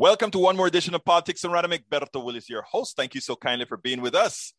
Welcome to one more edition of Politics Done Right. Egberto Willies, your host. Thank you so kindly for being with us.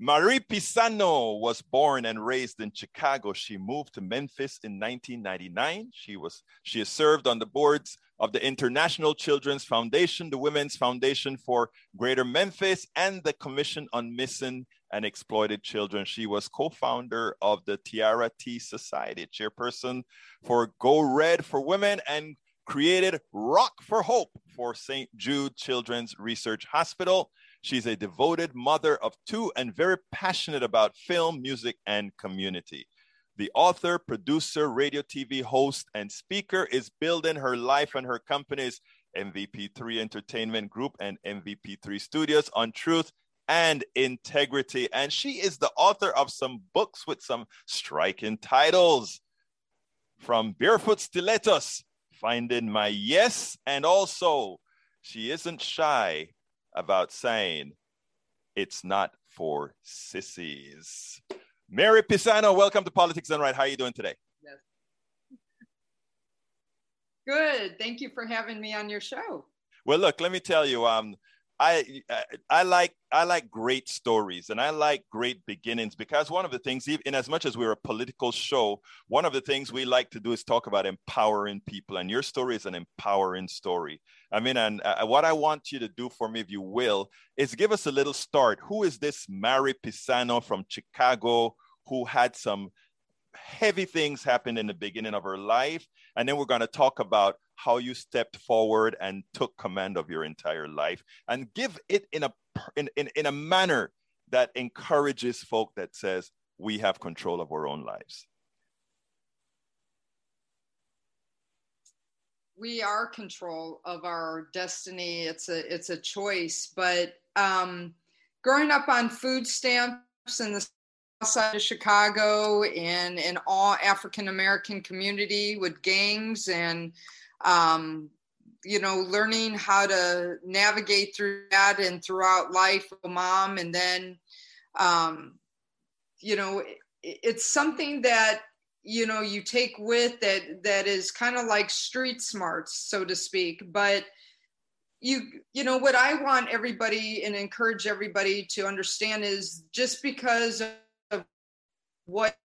Marie Pisano was born and raised in Chicago. She moved to Memphis in 1999. She was she has served on the boards of the International Children's Foundation, the Women's Foundation for Greater Memphis, and the Commission on Missing and Exploited Children. She was co-founder of the Tiara T Society, chairperson for Go Red for Women, and created Rock for Hope for St. Jude Children's Research Hospital. She's a devoted mother of two and very passionate about film, music, and community. The author, producer, radio, TV host, and speaker is building her life and her companies, MVP3 Entertainment Group and MVP3 Studios, on truth and integrity. And she is the author of some books with some striking titles from Barefoot Stilettos, Finding My Yes, and also she isn't shy about saying it's not for sissies. Mary Pisano, welcome to Politics Done Right. How are you doing today? Yes. Good. Thank you for having me on your show. Well, look, let me tell you, um, I, I like I like great stories and I like great beginnings because one of the things, in as much as we're a political show, one of the things we like to do is talk about empowering people. And your story is an empowering story. I mean, and uh, what I want you to do for me, if you will, is give us a little start. Who is this Mary Pisano from Chicago who had some heavy things happen in the beginning of her life? And then we're going to talk about how you stepped forward and took command of your entire life and give it in a in, in, in a manner that encourages folk that says we have control of our own lives. We are control of our destiny. It's a it's a choice but um growing up on food stamps in the south side of chicago in an all african american community with gangs and um, you know, learning how to navigate through that and throughout life, mom, and then, um, you know, it, it's something that you know you take with that that is kind of like street smarts, so to speak, but you you know what i want everybody and encourage everybody to understand is just because of what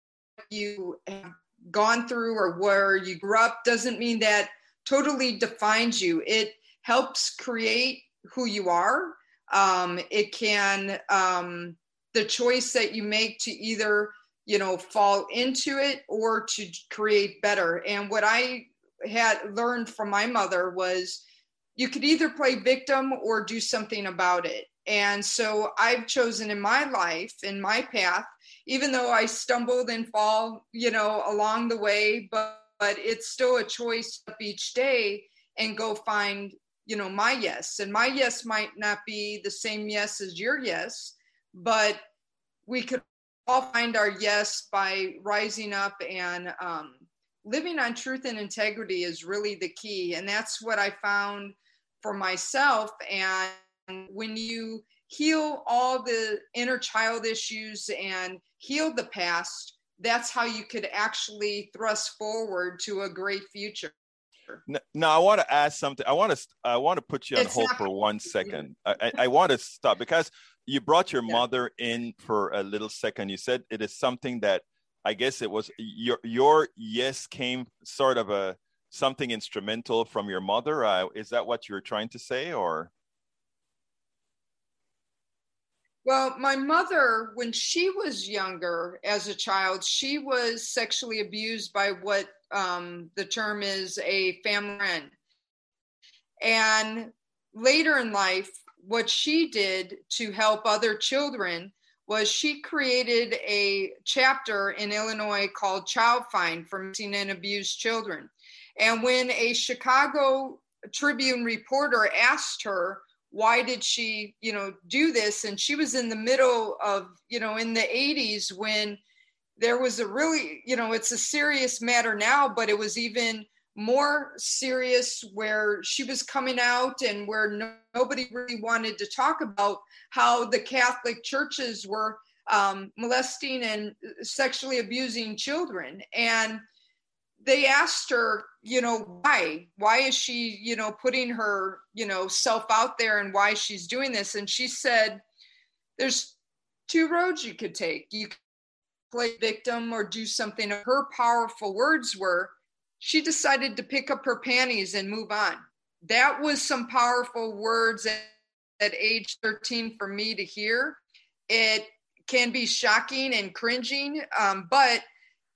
you have gone through or where you grew up doesn't mean that totally defines you. It helps create who you are. Um, it can, um, the choice that you make to either, you know, fall into it or to create better. And what I had learned from my mother was you could either play victim or do something about it. And so I've chosen in my life, in my path, even though I stumbled and fall, you know, along the way, but but it's still a choice of each day and go find you know my yes. And my yes might not be the same yes as your yes but we could all find our yes by rising up and um, living on truth and integrity is really the key. And that's what i found for myself. And when you heal all the inner child issues and heal the past that's how you could actually thrust forward to a great future. Now, I want to ask something. I want to I want to put you on it's hold for one second. I, I want to stop because you brought your yeah. mother in for a little second. You said it is something that I guess it was your your yes came sort of a something instrumental from your mother. Uh, is that what you were trying to say, or? Well, my mother, when she was younger as a child, she was sexually abused by what um, the term is a family friend. And later in life, what she did to help other children was she created a chapter in Illinois called Child Find for missing and abused children. And when a Chicago Tribune reporter asked her, why did she you know do this? And she was in the middle of you know in the 80s when there was a really you know it's a serious matter now but it was even more serious where she was coming out and where no, nobody really wanted to talk about how the catholic churches were um, molesting and sexually abusing children. And they asked her, you know, why? Why is she, you know, putting her, you know, self out there and why she's doing this? And she said, there's two roads you could take. You could play victim or do something. Her powerful words were, she decided to pick up her panties and move on. That was some powerful words at, age 13 for me to hear. It can be shocking and cringing, um, but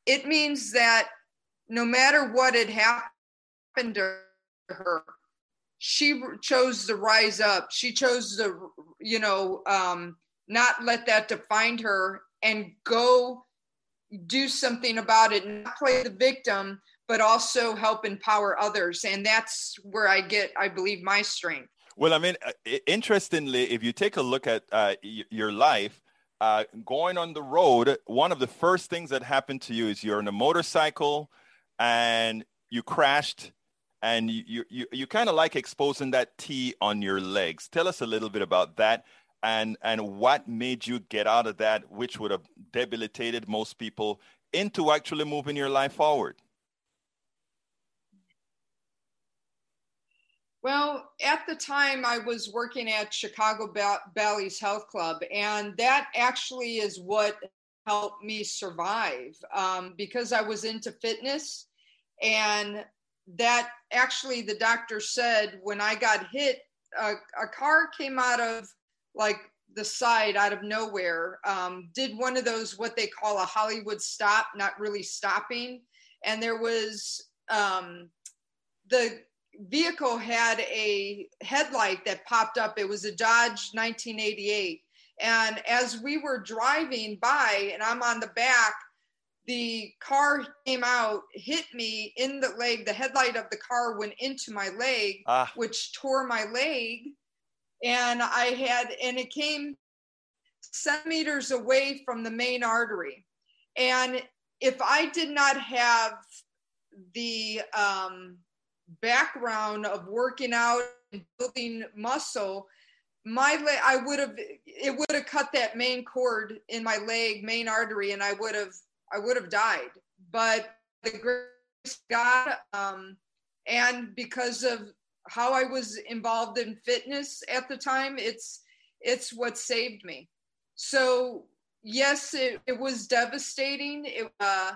it means that no matter what had happened to her, she chose to rise up. She chose to, you know, um, not let that define her and go do something about it, not play the victim, but also help empower others. And that's where I get, I believe, my strength. Well, I mean, uh, interestingly, if you take a look at uh, your life, uh, going on the road, one of the first things that happened to you is you're on a motorcycle and you crashed and you you you kind of like exposing that T on your legs. Tell us a little bit about that and and what made you get out of that which would have debilitated most people into actually moving your life forward. Well, at the time, I was working at Chicago Bally's Health Club, and that actually is what helped me survive um, because I was into fitness. And that actually, the doctor said when I got hit, a, a car came out of like the side out of nowhere, um, did one of those what they call a Hollywood stop, not really stopping. And there was um, the vehicle had a headlight that popped up. It was a Dodge 1988 and as we were driving by, and I'm on the back, the car came out, hit me in the leg. The headlight of the car went into my leg, ah. which tore my leg. And I had, and it came centimeters away from the main artery. And if I did not have the um, background of working out and building muscle, my leg i would have it would have cut that main cord in my leg main artery and i would have i would have died. But the grace god um, and because of how i was involved in fitness at the time it's it's what saved me. So yes it, it was devastating. It uh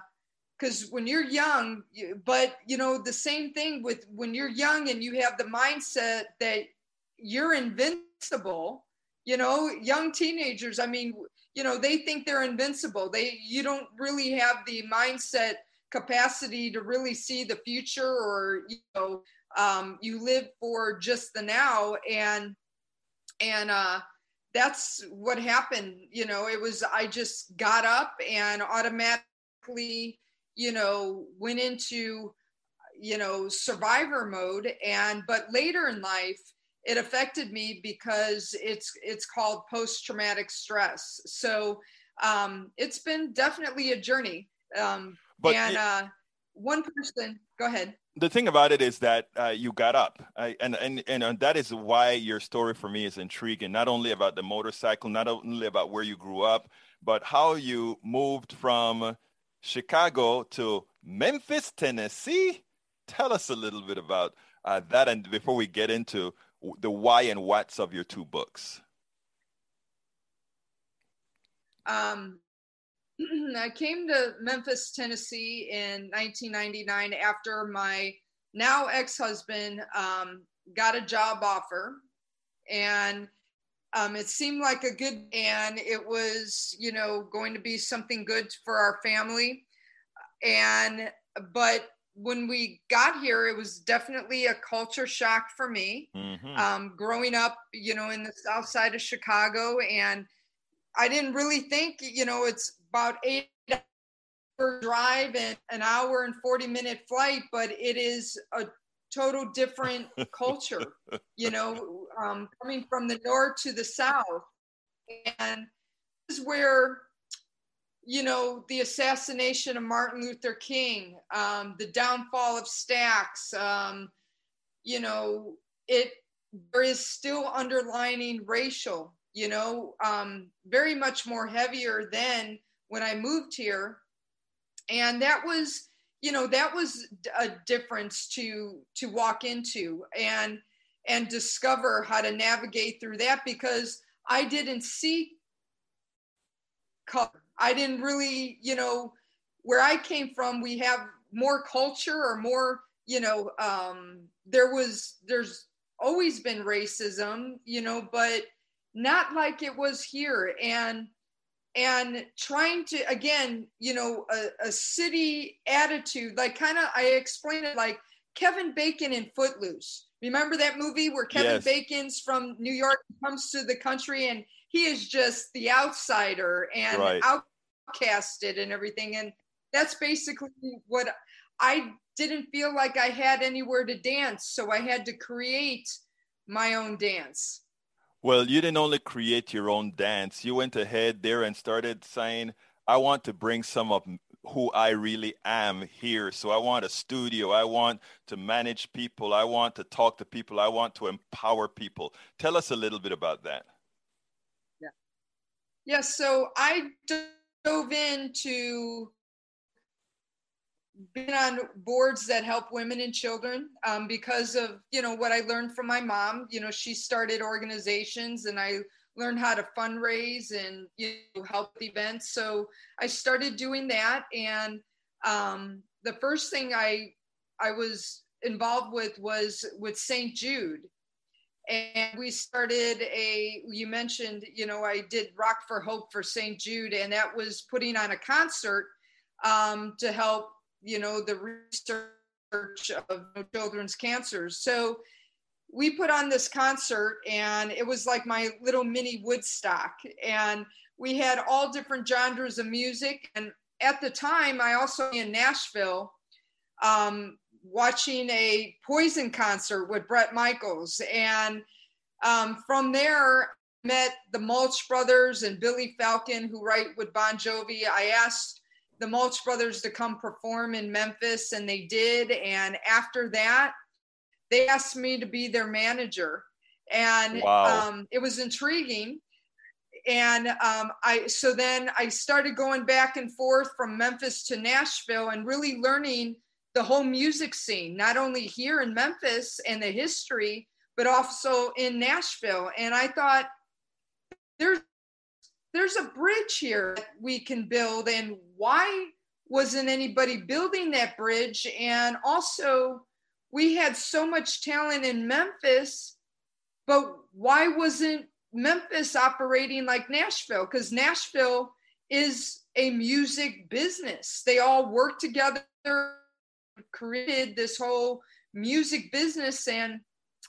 because when you're young you, but you know the same thing with when you're young and you have the mindset that you're invincible invincible. You know young teenagers i mean you know they think they're invincible. They you don't really have the mindset capacity to really see the future or you know um, you live for just the now. And and uh that's what happened. You know it was i just got up and automatically you know went into you know survivor mode. And but later in life it affected me because it's it's called post traumatic stress. So um, it's been definitely a journey. Um, but and it, uh, one person, go ahead. The thing about it is that uh, you got up, uh, and, and and and that is why your story for me is intriguing. Not only about the motorcycle, not only about where you grew up, but how you moved from Chicago to Memphis, Tennessee. Tell us a little bit about uh, that, and before we get into the why and whats of your two books? Um, I came to Memphis, Tennessee in 1999 after my now ex husband um, got a job offer. And um, it seemed like a good, and it was, you know, going to be something good for our family. And, but when we got here, it was definitely a culture shock for me. Mm-hmm. Um, growing up, you know, in the south side of Chicago, and I didn't really think, you know, it's about eight hour drive and an hour and 40 minute flight, but it is a total different culture, you know, um, coming from the north to the south. And this is where you know, the assassination of Martin Luther King, um, the downfall of Stax, um, you know, it there is still underlining racial, you know, um, very much more heavier than when I moved here. And that was, you know that was a difference to to walk into and and discover how to navigate through that because i didn't see color i didn't really you know where i came from we have more culture or more you know um there was there's always been racism you know but not like it was here. And and trying to again you know a, a city attitude like kind of i explained it like kevin bacon in footloose remember that movie where kevin yes. bacon's from new york comes to the country and he is just the outsider and right. outcasted and everything and that's basically what i didn't feel like i had anywhere to dance so i had to create my own dance well, you didn't only create your own dance, you went ahead there and started saying, I want to bring some of who I really am here. So I want a studio. I want to manage people. I want to talk to people. I want to empower people. Tell us a little bit about that. Yeah. Yeah. So I dove into been on boards that help women and children um, because of you know what I learned from my mom. You know, she started organizations, and I learned how to fundraise and you know, help events. So I started doing that, and um, the first thing I I was involved with was with St. Jude. And we started a, you mentioned, you know, I did Rock for Hope for St. Jude, and that was putting on a concert um, to help you know, the research of children's cancers. So we put on this concert and it was like my little mini Woodstock. And we had all different genres of music. And at the time, I also in Nashville um, watching a Poison concert with Bret Michaels. And um, from there, met the Mulch Brothers and Billy Falcon, who write with Bon Jovi. I asked the Mulch Brothers to come perform in Memphis, and they did. And after that, they asked me to be their manager, and wow. um, it was intriguing. And um, I so then I started going back and forth from Memphis to Nashville and really learning the whole music scene, not only here in Memphis and the history, but also in Nashville. And I thought there's there's a bridge here that we can build and why wasn't anybody building that bridge and also we had so much talent in memphis but why wasn't memphis operating like nashville? Because nashville is a music business. They all work together created this whole music business. And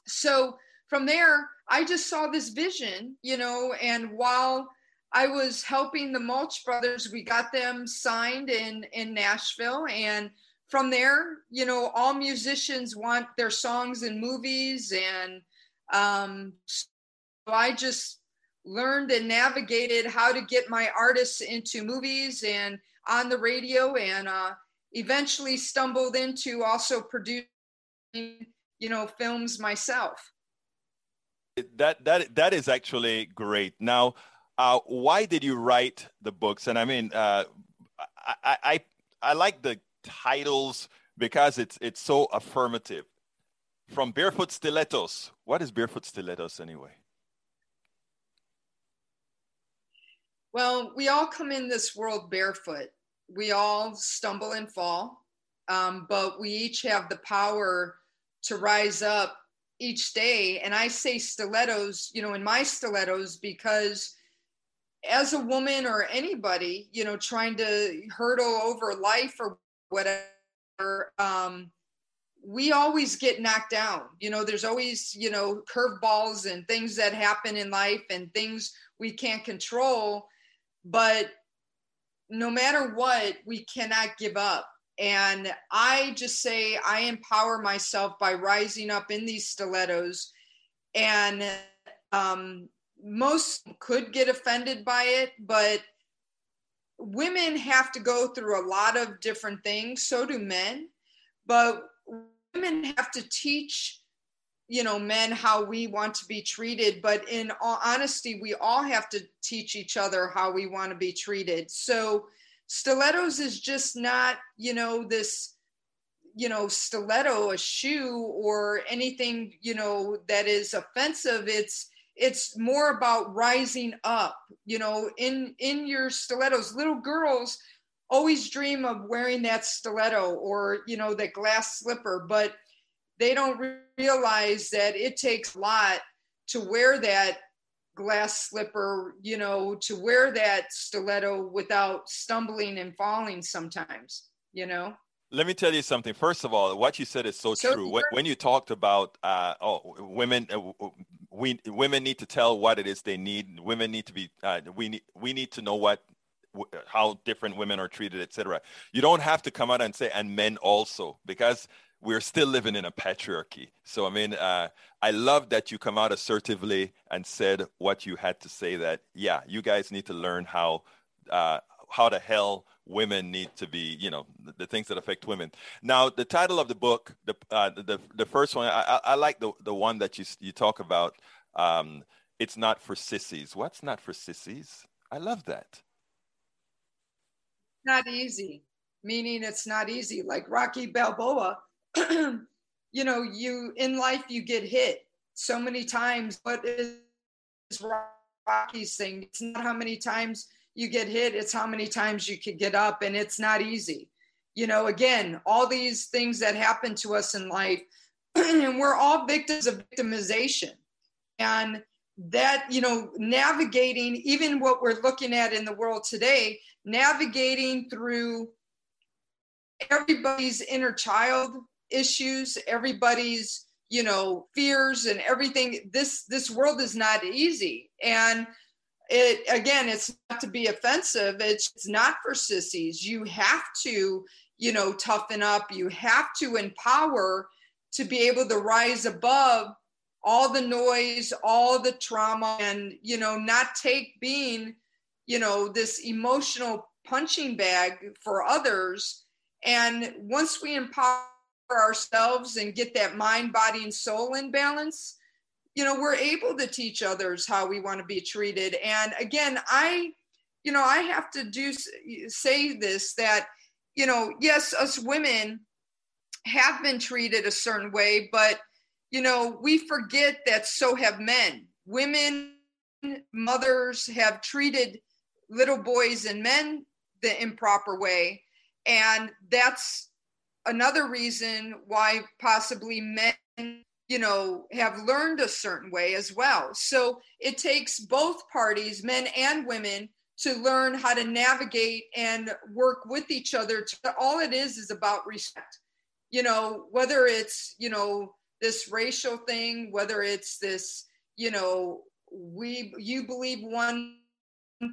so from there i just saw this vision you know and while I was helping the Mulch Brothers. We got them signed in in Nashville, and from there, you know, all musicians want their songs in movies, and um, so I just learned and navigated how to get my artists into movies and on the radio, and uh, eventually stumbled into also producing, you know, films myself. That that that is actually great. Now uh, why did you write the books? And I mean, uh, I, I, I like the titles because it's it's so affirmative. From Barefoot Stilettos. What is Barefoot Stilettos anyway? Well, we all come in this world barefoot. We all stumble and fall, um, but we each have the power to rise up each day. And I say stilettos, you know, in my stilettos because as a woman or anybody, you know, trying to hurdle over life or whatever, um, we always get knocked down. You know, there's always, you know, curveballs and things that happen in life and things we can't control. But no matter what, we cannot give up. And I just say I empower myself by rising up in these stilettos and um, most could get offended by it, but women have to go through a lot of different things. So do men. But women have to teach, you know, men how we want to be treated. But in all honesty, we all have to teach each other how we want to be treated. So stilettos is just not, you know, this you know stiletto a shoe or anything you know that is offensive it's it's more about rising up you know in in your stilettos little girls always dream of wearing that stiletto or you know that glass slipper but they don't realize that it takes a lot to wear that glass slipper you know to wear that stiletto without stumbling and falling sometimes you know let me tell you something. First of all, what you said is so, so true. When, when, you talked about uh, oh, women, uh, we women need to tell what it is they need. Women need to be. Uh, we need we need to know what how different women are treated, etc. You don't have to come out and say and men also because we're still living in a patriarchy. So I mean, uh, I love that you come out assertively and said what you had to say. That yeah, you guys need to learn how uh, how the hell women need to be, you know, the, the, things that affect women. Now, the title of the book, the uh, the, the first one, I, I, like the the one that you you talk about. Um, it's not for sissies. What's not for sissies? I love that. Not easy, meaning it's not easy. Like Rocky Balboa, you know, you in life you get hit so many times. What is Rocky's thing? It's not how many times you get hit, it's how many times you could get up, and it's not easy. You know, again, all these things that happen to us in life, and we're all victims of victimization. And that, you know, navigating even what we're looking at in the world today, navigating through everybody's inner child issues, everybody's you know fears and everything this this world is not easy and it again it's not to be offensive. It's, it's not for sissies. You have to you know toughen up. You have to empower to be able to rise above all the noise all the trauma and you know not take being you know this emotional punching bag for others. And once we empower ourselves and get that mind body and soul in balance you know we're able to teach others how we want to be treated. And again i you know i have to do say this that you know yes us women have been treated a certain way but you know we forget that so have men. Women mothers have treated little boys and men the improper way. And that's another reason why possibly men you know, have learned a certain way as well. So it takes both parties, men and women, to learn how to navigate and work with each other. All it is is about respect. You know, whether it's, you know, this racial thing, whether it's this, you know, we you believe one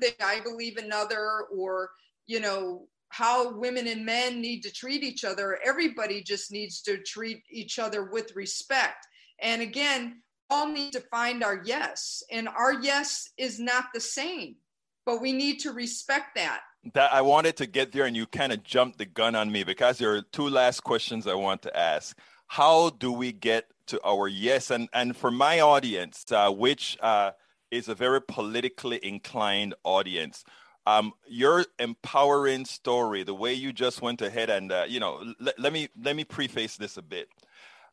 thing, I believe another, or, you know, how women and men need to treat each other. Everybody just needs to treat each other with respect. And again, all need to find our yes, and our yes is not the same, but we need to respect that. That I wanted to get there, and you kind of jumped the gun on me because there are two last questions I want to ask. How do we get to our yes? And and for my audience, uh, which uh, is a very politically inclined audience, um, your empowering story, the way you just went ahead and uh, you know, l- let me let me preface this a bit.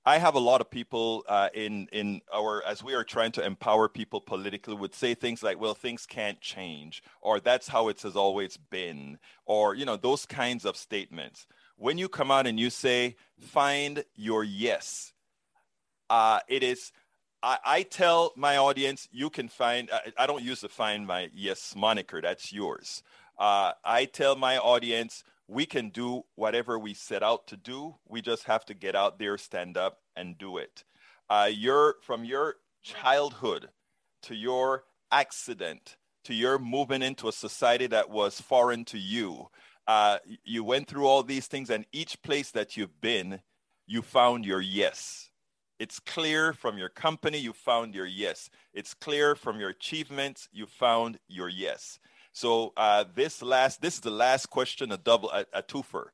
I have a lot of people uh, in in our as we are trying to empower people politically would say things like, "Well, things can't change," or "That's how it has always been," or you know those kinds of statements. When you come out and you say, "Find your yes," uh, it is I, I, tell my audience, you can find, I, I, don't use the find my yes moniker, that's yours. Uh, I tell my audience, we can do whatever we set out to do. We just have to get out there, stand up, and do it. Uh, your, from your childhood to your accident to your moving into a society that was foreign to you, uh, you went through all these things, and each place that you've been, you found your yes it's clear from your company you found your yes. It's clear from your achievements you found your yes. So uh, this last, this is the last question, a double, a, a twofer.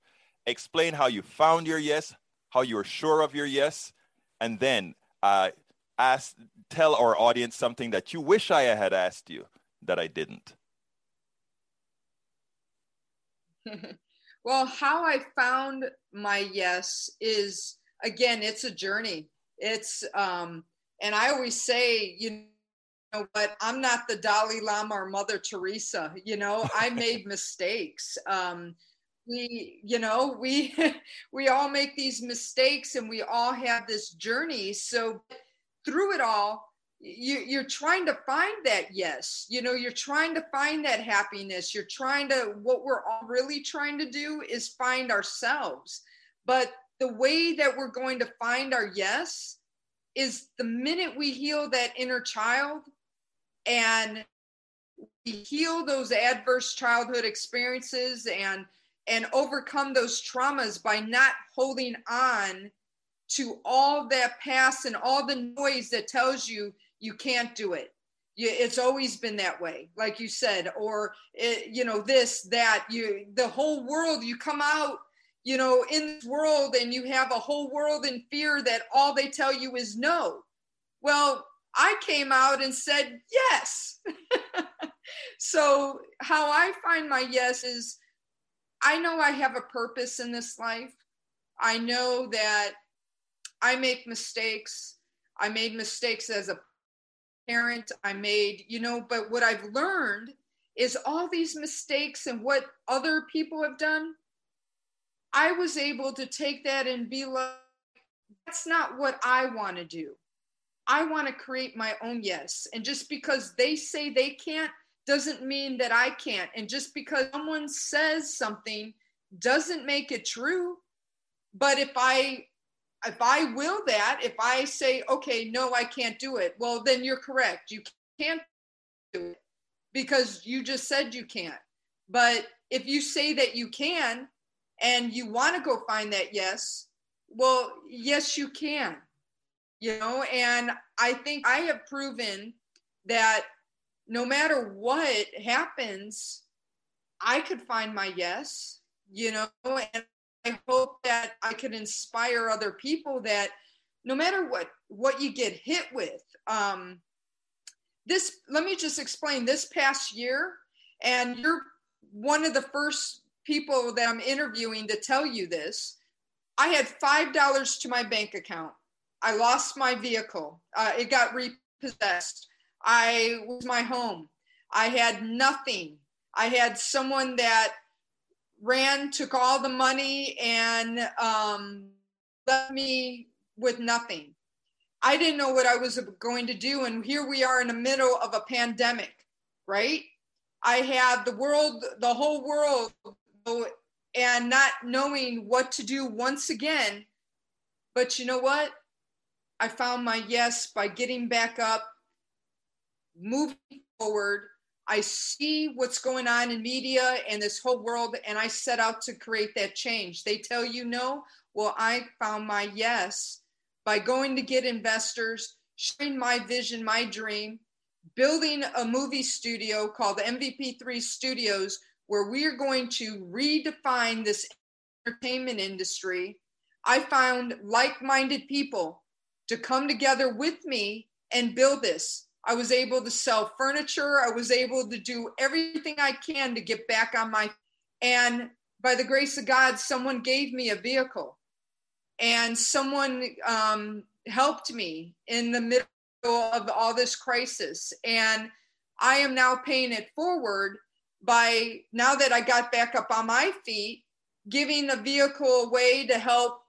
Explain how you found your yes, how you're sure of your yes, and then uh, ask, tell our audience something that you wish I had asked you that I didn't. Well, how I found my yes is again, it's a journey. It's um, and I always say, you know what, I'm not the Dalai Lama or Mother Teresa. You know, I made mistakes. Um, we, you know, we we all make these mistakes, and we all have this journey. So through it all, you, you're trying to find that yes you know you're trying to find that happiness you're trying to what we're all really trying to do is find ourselves but the way that we're going to find our yes is the minute we heal that inner child and we heal those adverse childhood experiences and and overcome those traumas by not holding on to all that past and all the noise that tells you you can't do it. It's always been that way like you said or it, you know this that you the whole world you come out you know in this world and you have a whole world in fear that all they tell you is no. Well i came out and said yes. So how i find my yes is i know i have a purpose in this life. I know that i make mistakes. I made mistakes as a parent. I made, you know, but what I've learned is all these mistakes and what other people have done. I was able to take that and be like, that's not what I want to do. I want to create my own yes. And just because they say they can't doesn't mean that I can't. And just because someone says something doesn't make it true. But if I if I will that, if I say, okay, no, I can't do it, well, then you're correct. You can't do it because you just said you can't. But if you say that you can and you want to go find that yes, well, yes, you can. You know, and I think I have proven that no matter what happens, I could find my yes, you know, and I hope that I can inspire other people that no matter what what you get hit with, um, this let me just explain this past year, and you're one of the first people that I'm interviewing to tell you this. I had five dollars to my bank account. I lost my vehicle. Uh, it got repossessed. I was my home. I had nothing. I had someone that ran, took all the money, and um, left me with nothing. I didn't know what I was going to do. And here we are in the middle of a pandemic, right? I had the world, the whole world, and not knowing what to do once again. But you know what? I found my yes by getting back up, moving forward, I see what's going on in media and this whole world, and I set out to create that change. They tell you no. Well, I found my yes by going to get investors, sharing my vision, my dream, building a movie studio called MVP3 Studios, where we are going to redefine this entertainment industry. I found like minded people to come together with me and build this. I was able to sell furniture. I was able to do everything I can to get back on my. And by the grace of God, someone gave me a vehicle, and someone um, helped me in the middle of all this crisis. And I am now paying it forward by now that I got back up on my feet, giving a vehicle away to help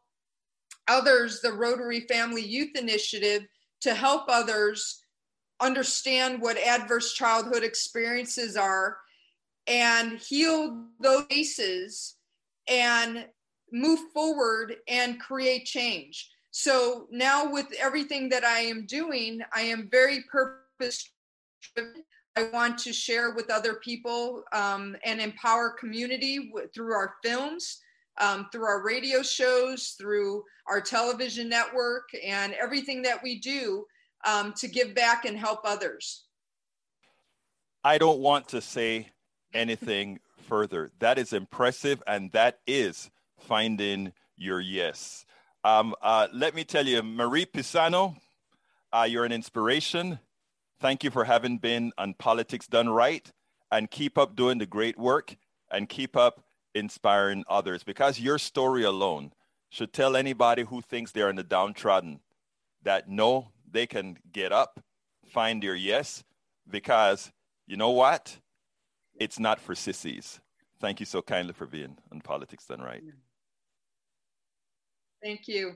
others, the Rotary Family Youth Initiative, to help others understand what adverse childhood experiences are and heal those cases and move forward and create change. So now, with everything that I am doing, I am very purpose driven. I want to share with other people um, and empower community w- through our films, um, through our radio shows, through our television network, and everything that we do um, to give back and help others. I don't want to say anything further. That is impressive, and that is finding your yes. Um, uh, let me tell you, Marie Pisano, uh, you're an inspiration. Thank you for having been on Politics Done Right, and keep up doing the great work, and keep up inspiring others because your story alone should tell anybody who thinks they're in the downtrodden that no, they can get up, find their yes, because you know what? It's not for sissies. Thank you so kindly for being on Politics Done Right. Thank you